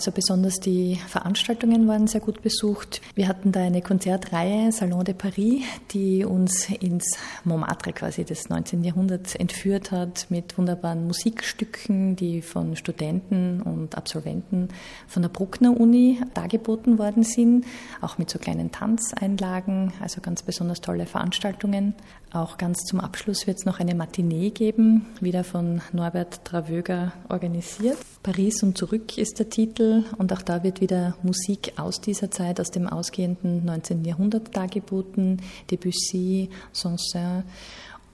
also besonders die Veranstaltungen waren sehr gut besucht. Wir hatten da eine Konzertreihe Salon de Paris, die uns ins Montmartre quasi des 19. Jahrhunderts entführt hat mit wunderbaren Musikstücken, die von Studenten und Absolventen von der Bruckner Uni dargeboten worden sind, auch mit so kleinen Tanzeinlagen, also ganz besonders tolle Veranstaltungen. Auch ganz zum Abschluss wird es noch eine Matinee geben, wieder von Norbert Travöger organisiert. Paris und zurück ist der Titel und auch da wird wieder Musik aus dieser Zeit, aus dem ausgehenden 19. Jahrhundert dargeboten. Debussy, Saint-Saëns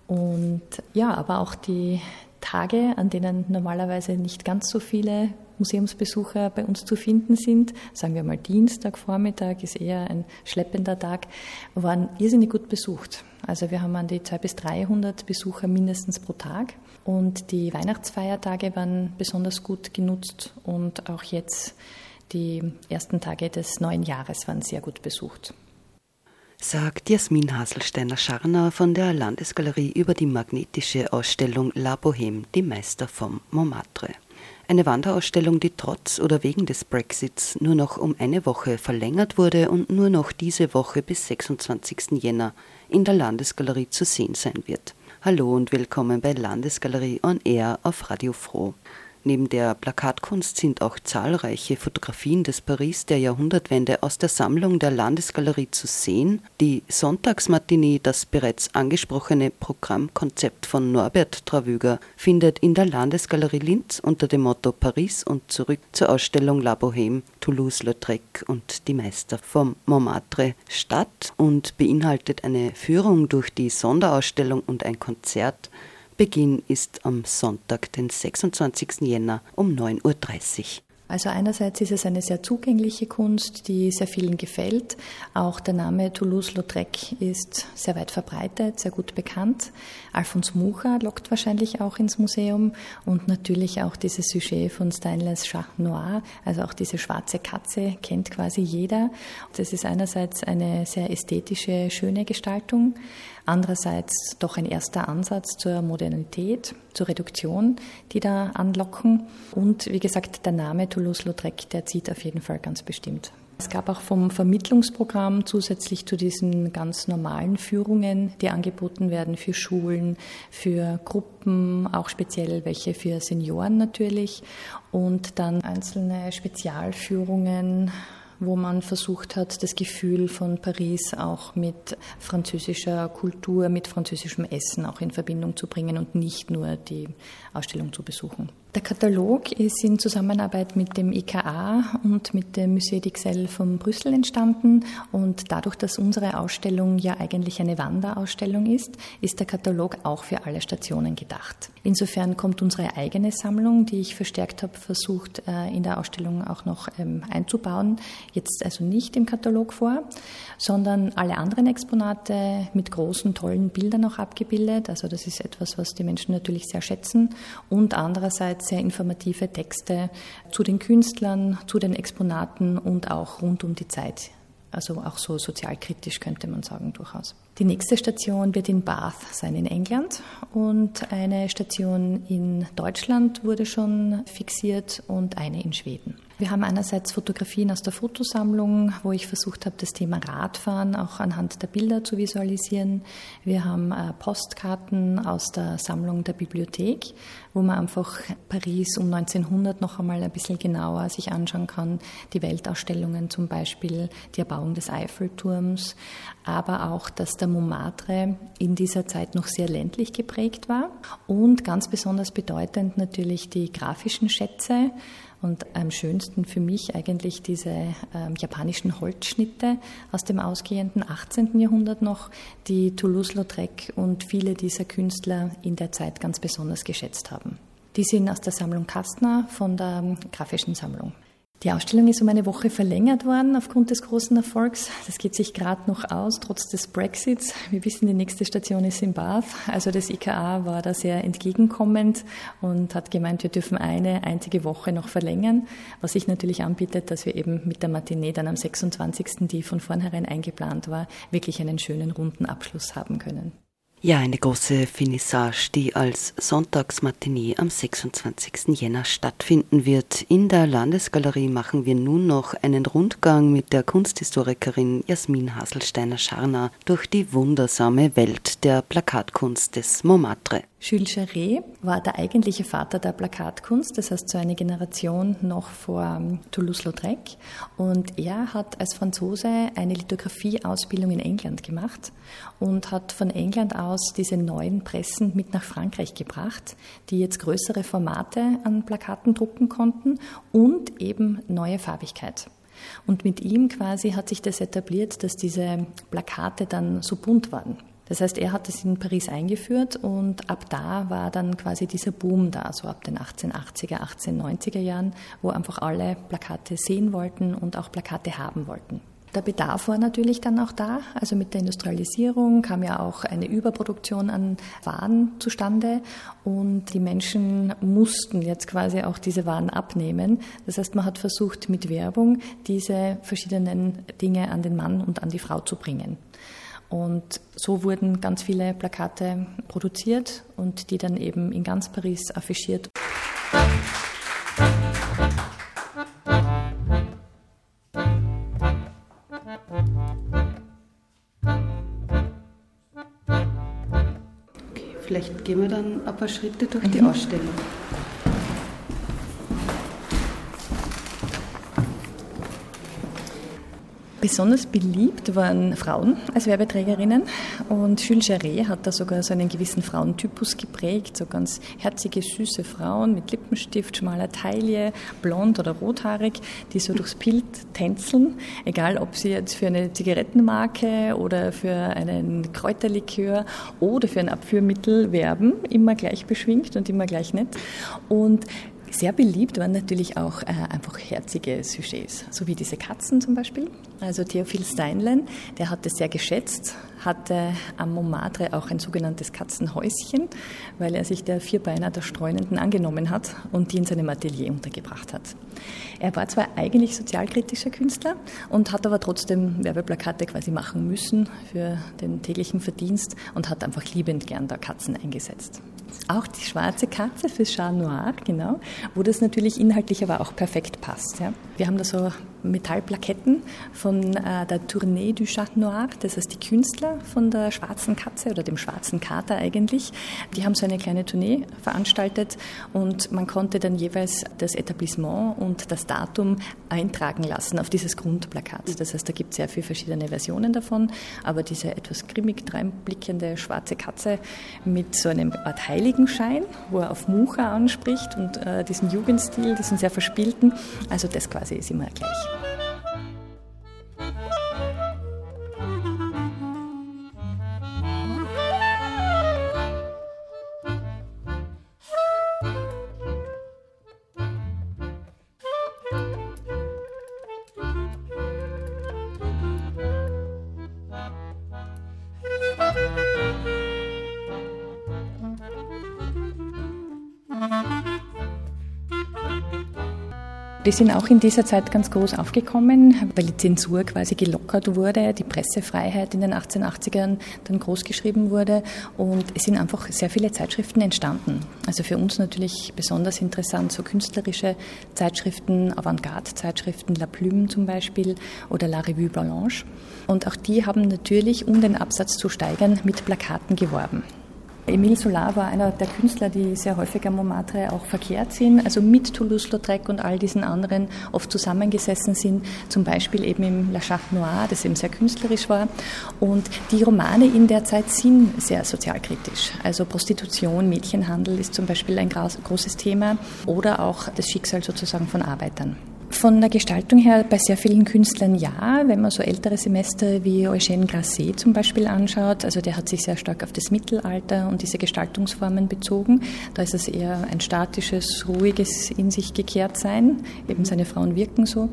und ja, aber auch die Tage, an denen normalerweise nicht ganz so viele Museumsbesucher bei uns zu finden sind, sagen wir mal Dienstagvormittag ist eher ein schleppender Tag, waren irrsinnig gut besucht. Also wir haben an die 200 bis 300 Besucher mindestens pro Tag und die Weihnachtsfeiertage waren besonders gut genutzt und auch jetzt die ersten Tage des neuen Jahres waren sehr gut besucht sagt Jasmin Haselsteiner-Scharner von der Landesgalerie über die magnetische Ausstellung La Bohème, die Meister vom Montmartre. Eine Wanderausstellung, die trotz oder wegen des Brexits nur noch um eine Woche verlängert wurde und nur noch diese Woche bis 26. Jänner in der Landesgalerie zu sehen sein wird. Hallo und willkommen bei Landesgalerie on Air auf Radio Froh. Neben der Plakatkunst sind auch zahlreiche Fotografien des Paris der Jahrhundertwende aus der Sammlung der Landesgalerie zu sehen. Die Sonntagsmatinee, das bereits angesprochene Programmkonzept von Norbert Travüger, findet in der Landesgalerie Linz unter dem Motto Paris und zurück zur Ausstellung La Bohème, Toulouse-Lautrec und die Meister vom Montmartre statt und beinhaltet eine Führung durch die Sonderausstellung und ein Konzert Beginn ist am Sonntag, den 26. Jänner um 9.30 Uhr. Also einerseits ist es eine sehr zugängliche Kunst, die sehr vielen gefällt. Auch der Name Toulouse-Lautrec ist sehr weit verbreitet, sehr gut bekannt. Alphonse Mucha lockt wahrscheinlich auch ins Museum und natürlich auch dieses Sujet von Steinles Chat Noir, also auch diese schwarze Katze kennt quasi jeder. Das ist einerseits eine sehr ästhetische, schöne Gestaltung, andererseits doch ein erster Ansatz zur Modernität, zur Reduktion, die da anlocken. Und wie gesagt, der Name Toulouse-Lautrec, der zieht auf jeden Fall ganz bestimmt. Es gab auch vom Vermittlungsprogramm zusätzlich zu diesen ganz normalen Führungen, die angeboten werden für Schulen, für Gruppen, auch speziell welche für Senioren natürlich und dann einzelne Spezialführungen wo man versucht hat, das Gefühl von Paris auch mit französischer Kultur, mit französischem Essen auch in Verbindung zu bringen und nicht nur die Ausstellung zu besuchen. Der Katalog ist in Zusammenarbeit mit dem IKA und mit dem Musée d'Ixelles von Brüssel entstanden und dadurch, dass unsere Ausstellung ja eigentlich eine Wanderausstellung ist, ist der Katalog auch für alle Stationen gedacht. Insofern kommt unsere eigene Sammlung, die ich verstärkt habe, versucht äh, in der Ausstellung auch noch ähm, einzubauen, jetzt also nicht im Katalog vor, sondern alle anderen Exponate mit großen, tollen Bildern auch abgebildet. Also das ist etwas, was die Menschen natürlich sehr schätzen und andererseits sehr informative Texte zu den Künstlern, zu den Exponaten und auch rund um die Zeit. Also auch so sozialkritisch könnte man sagen durchaus. Die nächste Station wird in Bath sein in England und eine Station in Deutschland wurde schon fixiert und eine in Schweden. Wir haben einerseits Fotografien aus der Fotosammlung, wo ich versucht habe, das Thema Radfahren auch anhand der Bilder zu visualisieren. Wir haben äh, Postkarten aus der Sammlung der Bibliothek, wo man einfach Paris um 1900 noch einmal ein bisschen genauer sich anschauen kann. Die Weltausstellungen zum Beispiel, die Erbauung des Eiffelturms, aber auch, dass der Montmartre in dieser Zeit noch sehr ländlich geprägt war und ganz besonders bedeutend natürlich die grafischen Schätze, und am schönsten für mich eigentlich diese ähm, japanischen Holzschnitte aus dem ausgehenden 18. Jahrhundert noch, die Toulouse-Lautrec und viele dieser Künstler in der Zeit ganz besonders geschätzt haben. Die sind aus der Sammlung Kastner von der ähm, Grafischen Sammlung. Die Ausstellung ist um eine Woche verlängert worden aufgrund des großen Erfolgs. Das geht sich gerade noch aus, trotz des Brexits. Wir wissen, die nächste Station ist in Bath. Also das IKA war da sehr entgegenkommend und hat gemeint, wir dürfen eine einzige Woche noch verlängern, was sich natürlich anbietet, dass wir eben mit der Matinee dann am 26., die von vornherein eingeplant war, wirklich einen schönen runden Abschluss haben können. Ja, eine große Finissage, die als Sonntagsmatinee am 26. Jänner stattfinden wird. In der Landesgalerie machen wir nun noch einen Rundgang mit der Kunsthistorikerin Jasmin Haselsteiner-Scharner durch die wundersame Welt der Plakatkunst des Montmartre. Jules Jarret war der eigentliche Vater der Plakatkunst, das heißt so eine Generation noch vor ähm, Toulouse-Lautrec. Und er hat als Franzose eine Lithografie-Ausbildung in England gemacht und hat von England aus diese neuen Pressen mit nach Frankreich gebracht, die jetzt größere Formate an Plakaten drucken konnten und eben neue Farbigkeit. Und mit ihm quasi hat sich das etabliert, dass diese Plakate dann so bunt waren. Das heißt, er hat es in Paris eingeführt und ab da war dann quasi dieser Boom da, so ab den 1880er, 1890er Jahren, wo einfach alle Plakate sehen wollten und auch Plakate haben wollten. Der Bedarf war natürlich dann auch da. Also mit der Industrialisierung kam ja auch eine Überproduktion an Waren zustande und die Menschen mussten jetzt quasi auch diese Waren abnehmen. Das heißt, man hat versucht, mit Werbung diese verschiedenen Dinge an den Mann und an die Frau zu bringen. Und so wurden ganz viele Plakate produziert und die dann eben in ganz Paris affichiert. Okay, vielleicht gehen wir dann ein paar Schritte durch die mhm. Ausstellung. Besonders beliebt waren Frauen als Werbeträgerinnen. Und Jules Jarret hat da sogar so einen gewissen Frauentypus geprägt, so ganz herzige, süße Frauen mit Lippenstift, schmaler Taille, blond oder rothaarig, die so durchs Bild tänzeln, egal ob sie jetzt für eine Zigarettenmarke oder für einen Kräuterlikör oder für ein Abführmittel werben, immer gleich beschwingt und immer gleich nett. Und sehr beliebt waren natürlich auch äh, einfach herzige Sujets, so wie diese Katzen zum Beispiel. Also Theophil Steinlein, der hat es sehr geschätzt, hatte am Montmartre auch ein sogenanntes Katzenhäuschen, weil er sich der Vierbeiner der Streunenden angenommen hat und die in seinem Atelier untergebracht hat. Er war zwar eigentlich sozialkritischer Künstler und hat aber trotzdem Werbeplakate quasi machen müssen für den täglichen Verdienst und hat einfach liebend gern da Katzen eingesetzt. Auch die schwarze Katze fürs Chat Noir, genau, wo das natürlich inhaltlich aber auch perfekt passt. Ja. Wir haben da so Metallplaketten von äh, der Tournée du Chat Noir, das heißt die Künstler von der schwarzen Katze oder dem schwarzen Kater eigentlich. Die haben so eine kleine Tournee veranstaltet und man konnte dann jeweils das Etablissement und das Datum eintragen lassen auf dieses Grundplakat. Das heißt, da gibt es sehr viele verschiedene Versionen davon, aber diese etwas grimmig dreinblickende schwarze Katze mit so einem Art Heiligenschein, wo er auf Mucha anspricht und äh, diesen Jugendstil, diesen sehr verspielten, also das quasi ist immer Die sind auch in dieser Zeit ganz groß aufgekommen, weil die Zensur quasi gelockert wurde, die Pressefreiheit in den 1880ern dann groß geschrieben wurde und es sind einfach sehr viele Zeitschriften entstanden. Also für uns natürlich besonders interessant so künstlerische Zeitschriften, Avantgarde-Zeitschriften, La Plume zum Beispiel oder La Revue Blanche. Und auch die haben natürlich, um den Absatz zu steigern, mit Plakaten geworben. Emile Solar war einer der Künstler, die sehr häufig am Montmartre auch verkehrt sind, also mit Toulouse-Lautrec und all diesen anderen oft zusammengesessen sind, zum Beispiel eben im La Charte Noire, das eben sehr künstlerisch war. Und die Romane in der Zeit sind sehr sozialkritisch. Also Prostitution, Mädchenhandel ist zum Beispiel ein großes Thema oder auch das Schicksal sozusagen von Arbeitern. Von der Gestaltung her bei sehr vielen Künstlern ja, wenn man so ältere Semester wie Eugène Grasset zum Beispiel anschaut, also der hat sich sehr stark auf das Mittelalter und diese Gestaltungsformen bezogen. Da ist es eher ein statisches, ruhiges in sich gekehrt sein. Eben seine Frauen wirken so.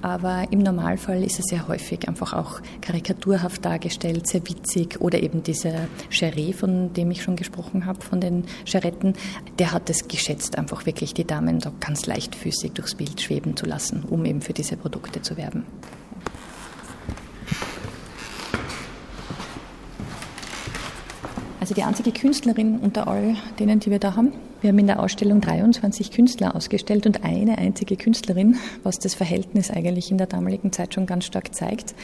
Aber im Normalfall ist er sehr häufig einfach auch karikaturhaft dargestellt, sehr witzig. Oder eben dieser Charret, von dem ich schon gesprochen habe, von den Charetten, der hat es geschätzt, einfach wirklich die Damen so ganz leichtfüßig durchs Bild schweben zu lassen lassen, um eben für diese Produkte zu werben. Also die einzige Künstlerin unter all denen, die wir da haben. Wir haben in der Ausstellung 23 Künstler ausgestellt und eine einzige Künstlerin, was das Verhältnis eigentlich in der damaligen Zeit schon ganz stark zeigt.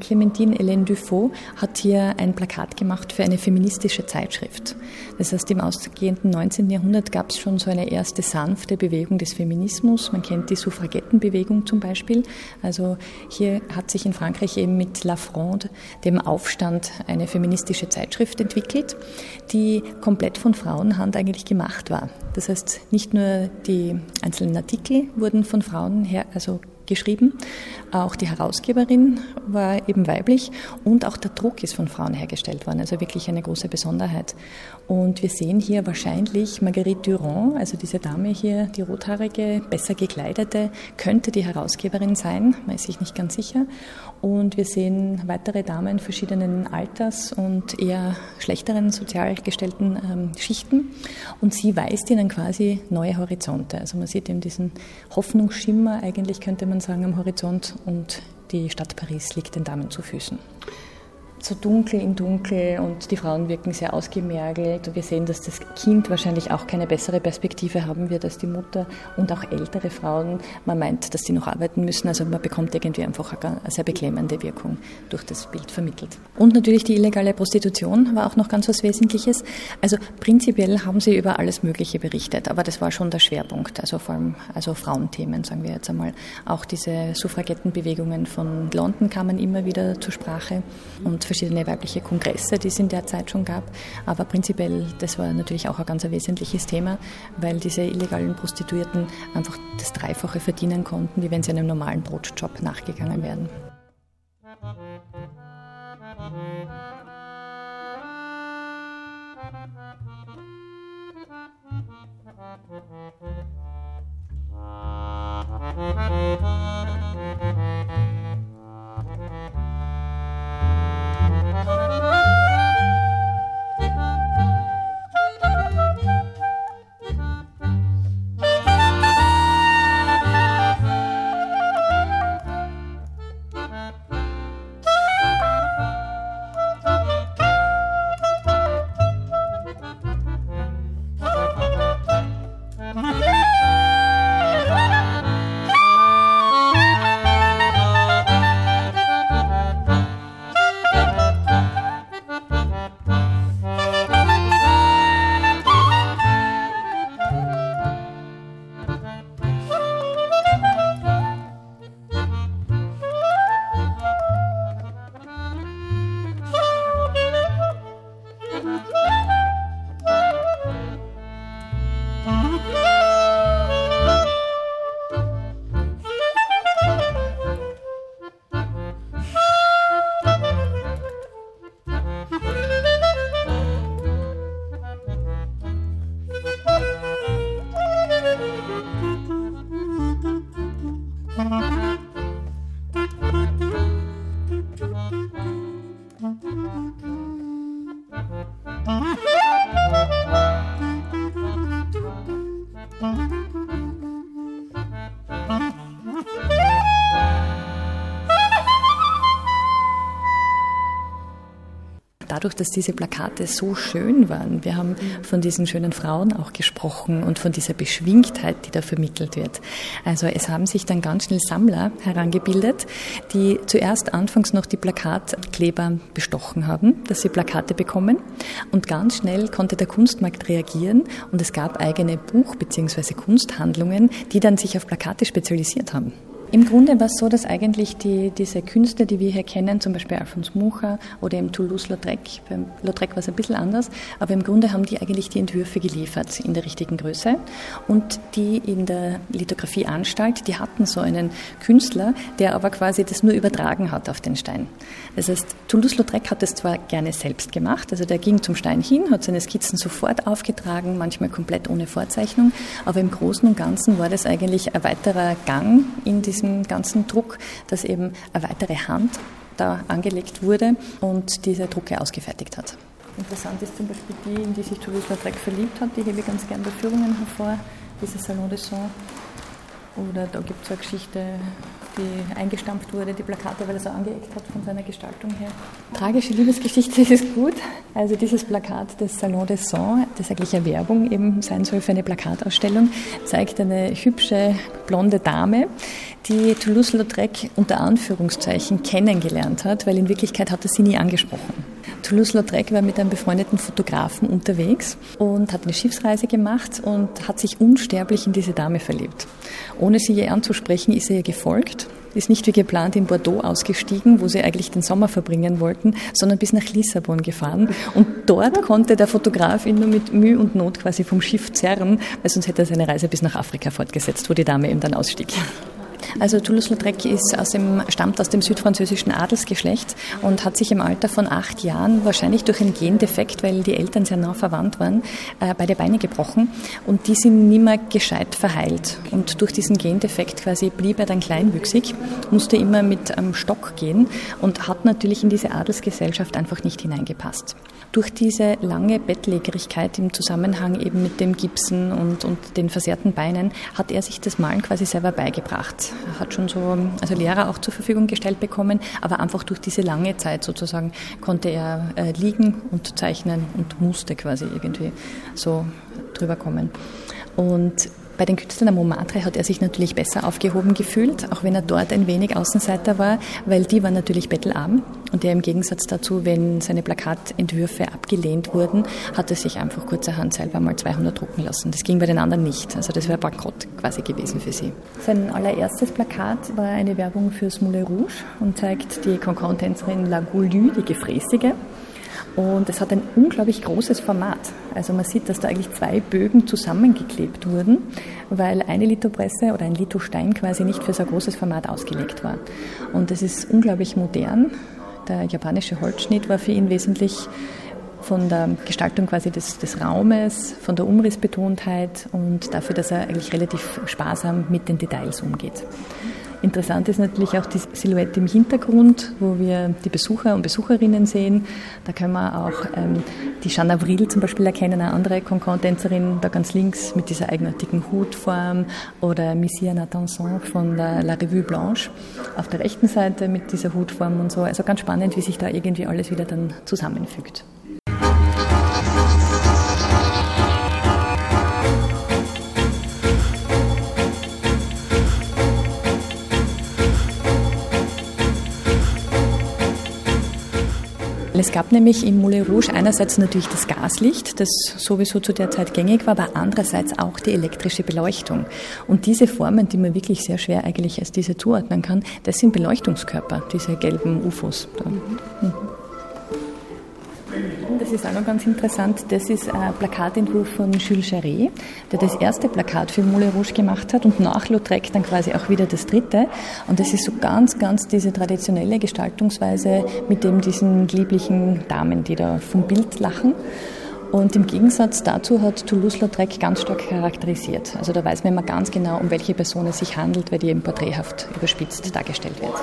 Clementine Hélène Dufaux hat hier ein Plakat gemacht für eine feministische Zeitschrift. Das heißt, im ausgehenden 19. Jahrhundert gab es schon so eine erste sanfte Bewegung des Feminismus. Man kennt die Suffragettenbewegung zum Beispiel. Also hier hat sich in Frankreich eben mit La Fronde, dem Aufstand, eine feministische Zeitschrift entwickelt, die komplett von Frauenhand eigentlich gemacht war. Das heißt, nicht nur die einzelnen Artikel wurden von Frauen her, also geschrieben. Auch die Herausgeberin war eben weiblich und auch der Druck ist von Frauen hergestellt worden, also wirklich eine große Besonderheit. Und wir sehen hier wahrscheinlich Marguerite Durand, also diese Dame hier, die rothaarige, besser gekleidete, könnte die Herausgeberin sein, man ist sich nicht ganz sicher. Und wir sehen weitere Damen verschiedenen Alters und eher schlechteren sozial gestellten ähm, Schichten. Und sie weist ihnen quasi neue Horizonte. Also man sieht eben diesen Hoffnungsschimmer, eigentlich könnte man sagen, am Horizont und die Stadt Paris liegt den Damen zu Füßen so dunkel in dunkel und die Frauen wirken sehr ausgemergelt. Und wir sehen, dass das Kind wahrscheinlich auch keine bessere Perspektive haben wird als die Mutter und auch ältere Frauen. Man meint, dass sie noch arbeiten müssen. Also man bekommt irgendwie einfach eine sehr beklemmende Wirkung durch das Bild vermittelt. Und natürlich die illegale Prostitution war auch noch ganz was Wesentliches. Also prinzipiell haben sie über alles Mögliche berichtet, aber das war schon der Schwerpunkt. Also vor allem also Frauenthemen, sagen wir jetzt einmal. Auch diese Suffragettenbewegungen von London kamen immer wieder zur Sprache und verschiedene weibliche Kongresse, die es in der Zeit schon gab. Aber prinzipiell, das war natürlich auch ein ganz wesentliches Thema, weil diese illegalen Prostituierten einfach das Dreifache verdienen konnten, wie wenn sie einem normalen Brotjob nachgegangen wären. Thank Música dadurch, dass diese Plakate so schön waren, wir haben von diesen schönen Frauen auch gesprochen und von dieser Beschwingtheit, die da vermittelt wird. Also es haben sich dann ganz schnell Sammler herangebildet, die zuerst anfangs noch die Plakatkleber bestochen haben, dass sie Plakate bekommen. Und ganz schnell konnte der Kunstmarkt reagieren und es gab eigene Buch- bzw. Kunsthandlungen, die dann sich auf Plakate spezialisiert haben. Im Grunde war es so, dass eigentlich die, diese Künstler, die wir hier kennen, zum Beispiel Alphonse Mucha oder im Toulouse-Lautrec, beim Lautrec war es ein bisschen anders, aber im Grunde haben die eigentlich die Entwürfe geliefert in der richtigen Größe. Und die in der Lithografieanstalt, die hatten so einen Künstler, der aber quasi das nur übertragen hat auf den Stein. Das heißt, Toulouse-Lautrec hat das zwar gerne selbst gemacht, also der ging zum Stein hin, hat seine Skizzen sofort aufgetragen, manchmal komplett ohne Vorzeichnung, aber im Großen und Ganzen war das eigentlich ein weiterer Gang in diese diesem ganzen Druck, dass eben eine weitere Hand da angelegt wurde und diese Drucke ausgefertigt hat. Interessant ist zum Beispiel die, in die sich Toulouse-Lautrec verliebt hat, die hebe ich ganz gerne bei Führungen hervor, diese Salon de Son Oder da gibt es eine Geschichte, die eingestampft wurde, die Plakate, weil er so angeeckt hat von seiner Gestaltung her. Tragische Liebesgeschichte ist gut. Also dieses Plakat des Salon des Sons, das eigentlich eine Werbung eben sein soll für eine Plakatausstellung, zeigt eine hübsche blonde Dame, die Toulouse-Lautrec unter Anführungszeichen kennengelernt hat, weil in Wirklichkeit hat er sie nie angesprochen. Toulouse-Lautrec war mit einem befreundeten Fotografen unterwegs und hat eine Schiffsreise gemacht und hat sich unsterblich in diese Dame verliebt. Ohne sie je anzusprechen, ist er ihr gefolgt ist nicht wie geplant in Bordeaux ausgestiegen, wo sie eigentlich den Sommer verbringen wollten, sondern bis nach Lissabon gefahren. Und dort konnte der Fotograf ihn nur mit Mühe und Not quasi vom Schiff zerren, weil sonst hätte er seine Reise bis nach Afrika fortgesetzt, wo die Dame eben dann ausstieg. Also Toulouse-Lautrec stammt aus dem südfranzösischen Adelsgeschlecht und hat sich im Alter von acht Jahren, wahrscheinlich durch einen Gendefekt, weil die Eltern sehr nah verwandt waren, äh, beide Beine gebrochen und die sind nie mehr gescheit verheilt. Und durch diesen Gendefekt quasi blieb er dann kleinwüchsig, musste immer mit einem Stock gehen und hat natürlich in diese Adelsgesellschaft einfach nicht hineingepasst. Durch diese lange Bettlägerigkeit im Zusammenhang eben mit dem Gipsen und, und den versehrten Beinen hat er sich das Malen quasi selber beigebracht. Er hat schon so, also Lehrer auch zur Verfügung gestellt bekommen, aber einfach durch diese lange Zeit sozusagen konnte er äh, liegen und zeichnen und musste quasi irgendwie so drüber kommen. Und bei den Künstlern am Montmartre hat er sich natürlich besser aufgehoben gefühlt, auch wenn er dort ein wenig Außenseiter war, weil die waren natürlich bettelarm. Und er im Gegensatz dazu, wenn seine Plakatentwürfe abgelehnt wurden, hat er sich einfach kurzerhand selber mal 200 drucken lassen. Das ging bei den anderen nicht. Also das wäre bankrott quasi gewesen für sie. Sein allererstes Plakat war eine Werbung fürs Moulin Rouge und zeigt die Concon-Tänzerin La Goulue, die Gefräßige. Und es hat ein unglaublich großes Format. Also man sieht, dass da eigentlich zwei Bögen zusammengeklebt wurden, weil eine Lithopresse oder ein Lithostein quasi nicht für so ein großes Format ausgelegt war. Und es ist unglaublich modern. Der japanische Holzschnitt war für ihn wesentlich von der Gestaltung quasi des, des Raumes, von der Umrissbetontheit und dafür, dass er eigentlich relativ sparsam mit den Details umgeht. Interessant ist natürlich auch die Silhouette im Hintergrund, wo wir die Besucher und Besucherinnen sehen. Da können wir auch ähm, die Jeanne Avril zum Beispiel erkennen, eine andere Concon-Tänzerin, da ganz links mit dieser eigenartigen Hutform oder Missia Natanson von der La Revue Blanche auf der rechten Seite mit dieser Hutform und so. Also ganz spannend, wie sich da irgendwie alles wieder dann zusammenfügt. Es gab nämlich im Moulin Rouge einerseits natürlich das Gaslicht, das sowieso zu der Zeit gängig war, aber andererseits auch die elektrische Beleuchtung. Und diese Formen, die man wirklich sehr schwer eigentlich als diese zuordnen kann, das sind Beleuchtungskörper, diese gelben UFOs. Mhm. Das ist auch noch ganz interessant. Das ist ein Plakatentwurf von Jules Jarret, der das erste Plakat für Moulin Rouge gemacht hat und nach Lautrec dann quasi auch wieder das dritte. Und das ist so ganz, ganz diese traditionelle Gestaltungsweise mit dem diesen lieblichen Damen, die da vom Bild lachen. Und im Gegensatz dazu hat Toulouse-Lautrec ganz stark charakterisiert. Also da weiß man immer ganz genau, um welche Person es sich handelt, weil die eben porträthaft überspitzt dargestellt wird.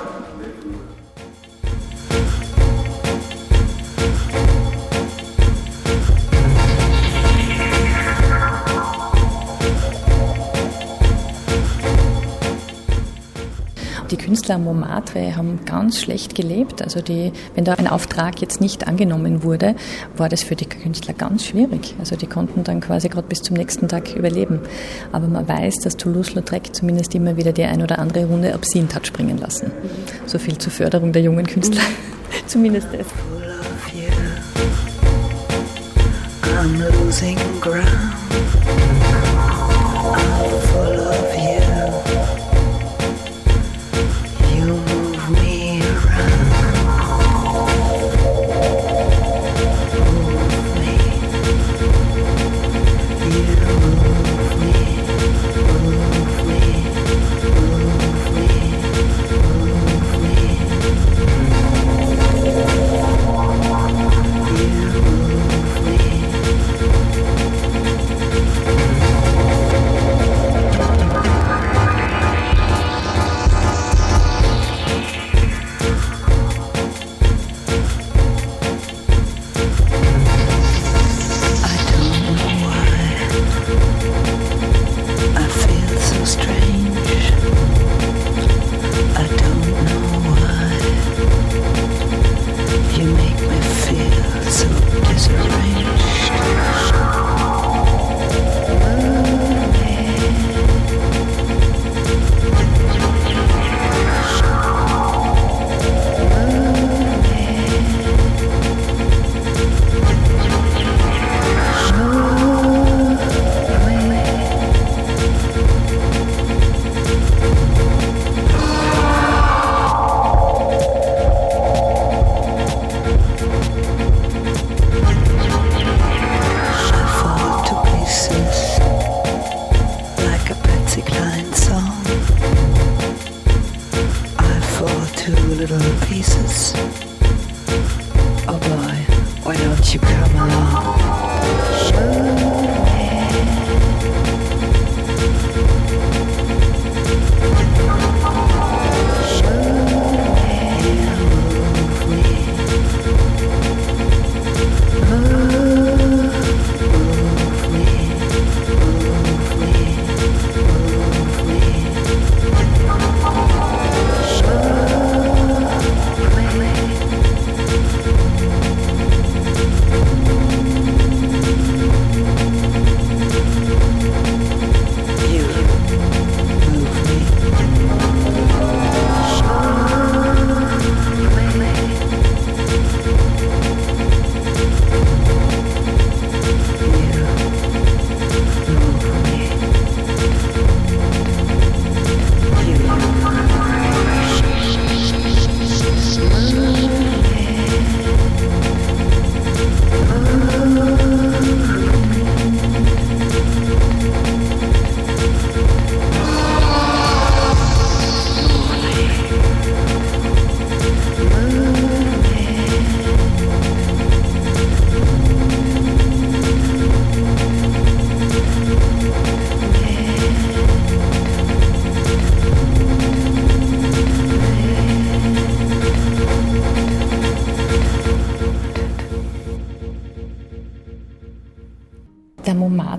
Künstler am Montmartre haben ganz schlecht gelebt. Also die, wenn da ein Auftrag jetzt nicht angenommen wurde, war das für die Künstler ganz schwierig. Also die konnten dann quasi gerade bis zum nächsten Tag überleben. Aber man weiß, dass Toulouse-Lautrec zumindest immer wieder die ein oder andere Runde Absinth hat springen lassen. So viel zur Förderung der jungen Künstler. zumindest das. I'm losing ground.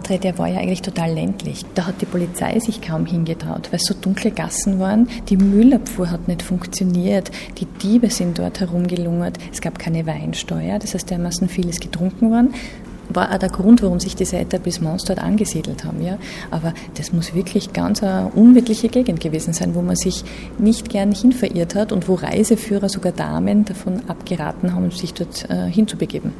Montmartre, der war ja eigentlich total ländlich. Da hat die Polizei sich kaum hingetraut, weil es so dunkle Gassen waren. Die Müllabfuhr hat nicht funktioniert. Die Diebe sind dort herumgelungert. Es gab keine Weinsteuer, das heißt dermaßen vieles getrunken worden war auch der Grund, warum sich diese Etablissements dort angesiedelt haben. Ja? Aber das muss wirklich ganz eine unwirtliche Gegend gewesen sein, wo man sich nicht gern hinverirrt hat und wo Reiseführer, sogar Damen, davon abgeraten haben, sich dort äh, hinzubegeben.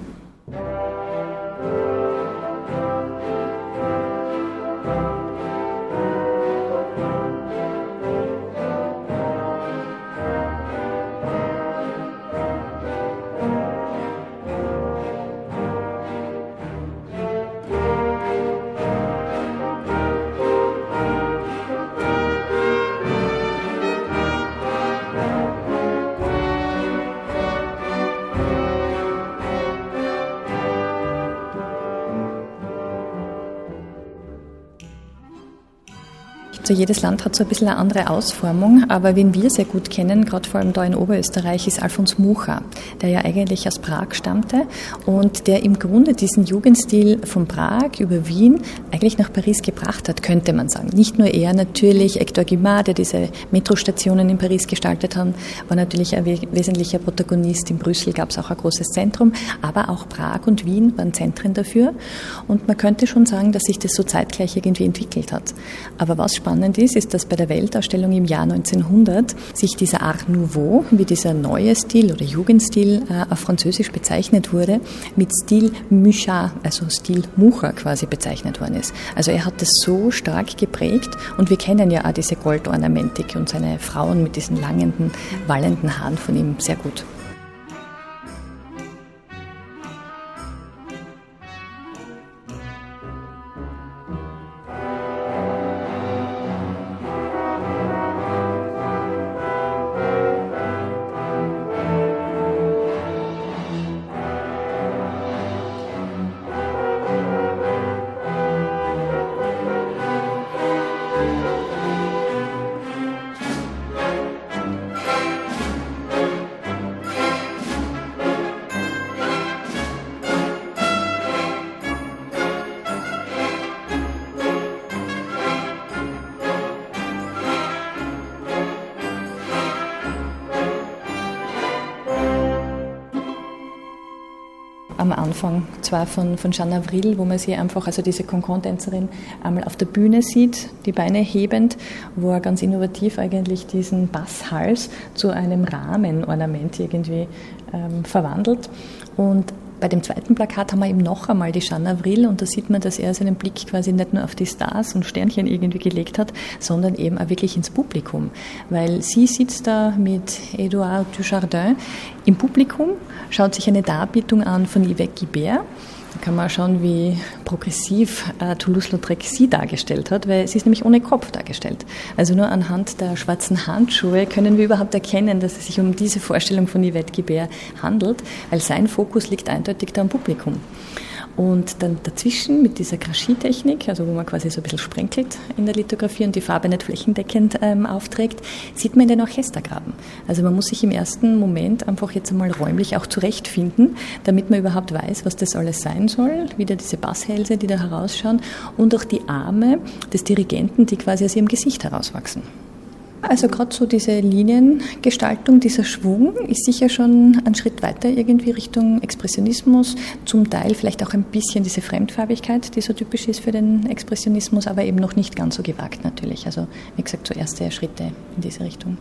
So jedes Land hat so ein bisschen eine andere Ausformung, aber wen wir sehr gut kennen, gerade vor allem da in Oberösterreich, ist Alfons Mucha, der ja eigentlich aus Prag stammte und der im Grunde diesen Jugendstil von Prag über Wien eigentlich nach Paris gebracht hat, könnte man sagen. Nicht nur er natürlich, Hector Guimard, der diese Metrostationen in Paris gestaltet hat, war natürlich ein wesentlicher Protagonist. In Brüssel gab es auch ein großes Zentrum, aber auch Prag und Wien waren Zentren dafür und man könnte schon sagen, dass sich das so zeitgleich irgendwie entwickelt hat. Aber was spannend spannend ist, ist, dass bei der Weltausstellung im Jahr 1900 sich dieser Art Nouveau, wie dieser neue Stil oder Jugendstil äh, auf Französisch bezeichnet wurde, mit Stil Mucha, also Stil Mucha quasi bezeichnet worden ist. Also er hat das so stark geprägt und wir kennen ja auch diese Goldornamentik und seine Frauen mit diesen langen, wallenden Haaren von ihm sehr gut. Am Anfang, zwar von, von Jeanne Avril, wo man sie einfach, also diese Concon-Tänzerin, einmal auf der Bühne sieht, die Beine hebend, wo er ganz innovativ eigentlich diesen Basshals zu einem Rahmenornament irgendwie ähm, verwandelt. Und bei dem zweiten Plakat haben wir eben noch einmal die Jeanne Avril und da sieht man, dass er seinen Blick quasi nicht nur auf die Stars und Sternchen irgendwie gelegt hat, sondern eben auch wirklich ins Publikum. Weil sie sitzt da mit Edouard Dujardin im Publikum, schaut sich eine Darbietung an von Yvette Guibert Kann man schauen, wie progressiv äh, Toulouse-Lautrec sie dargestellt hat, weil sie ist nämlich ohne Kopf dargestellt. Also nur anhand der schwarzen Handschuhe können wir überhaupt erkennen, dass es sich um diese Vorstellung von Yvette Guibert handelt, weil sein Fokus liegt eindeutig da am Publikum. Und dann dazwischen mit dieser Graschie-Technik, also wo man quasi so ein bisschen sprenkelt in der Lithografie und die Farbe nicht flächendeckend ähm, aufträgt, sieht man den Orchestergraben. Also man muss sich im ersten Moment einfach jetzt einmal räumlich auch zurechtfinden, damit man überhaupt weiß, was das alles sein soll. Wieder diese Basshälse, die da herausschauen und auch die Arme des Dirigenten, die quasi aus ihrem Gesicht herauswachsen. Also gerade so diese Liniengestaltung, dieser Schwung ist sicher schon ein Schritt weiter irgendwie Richtung Expressionismus, zum Teil vielleicht auch ein bisschen diese Fremdfarbigkeit, die so typisch ist für den Expressionismus, aber eben noch nicht ganz so gewagt natürlich. Also wie gesagt, so erste Schritte in diese Richtung.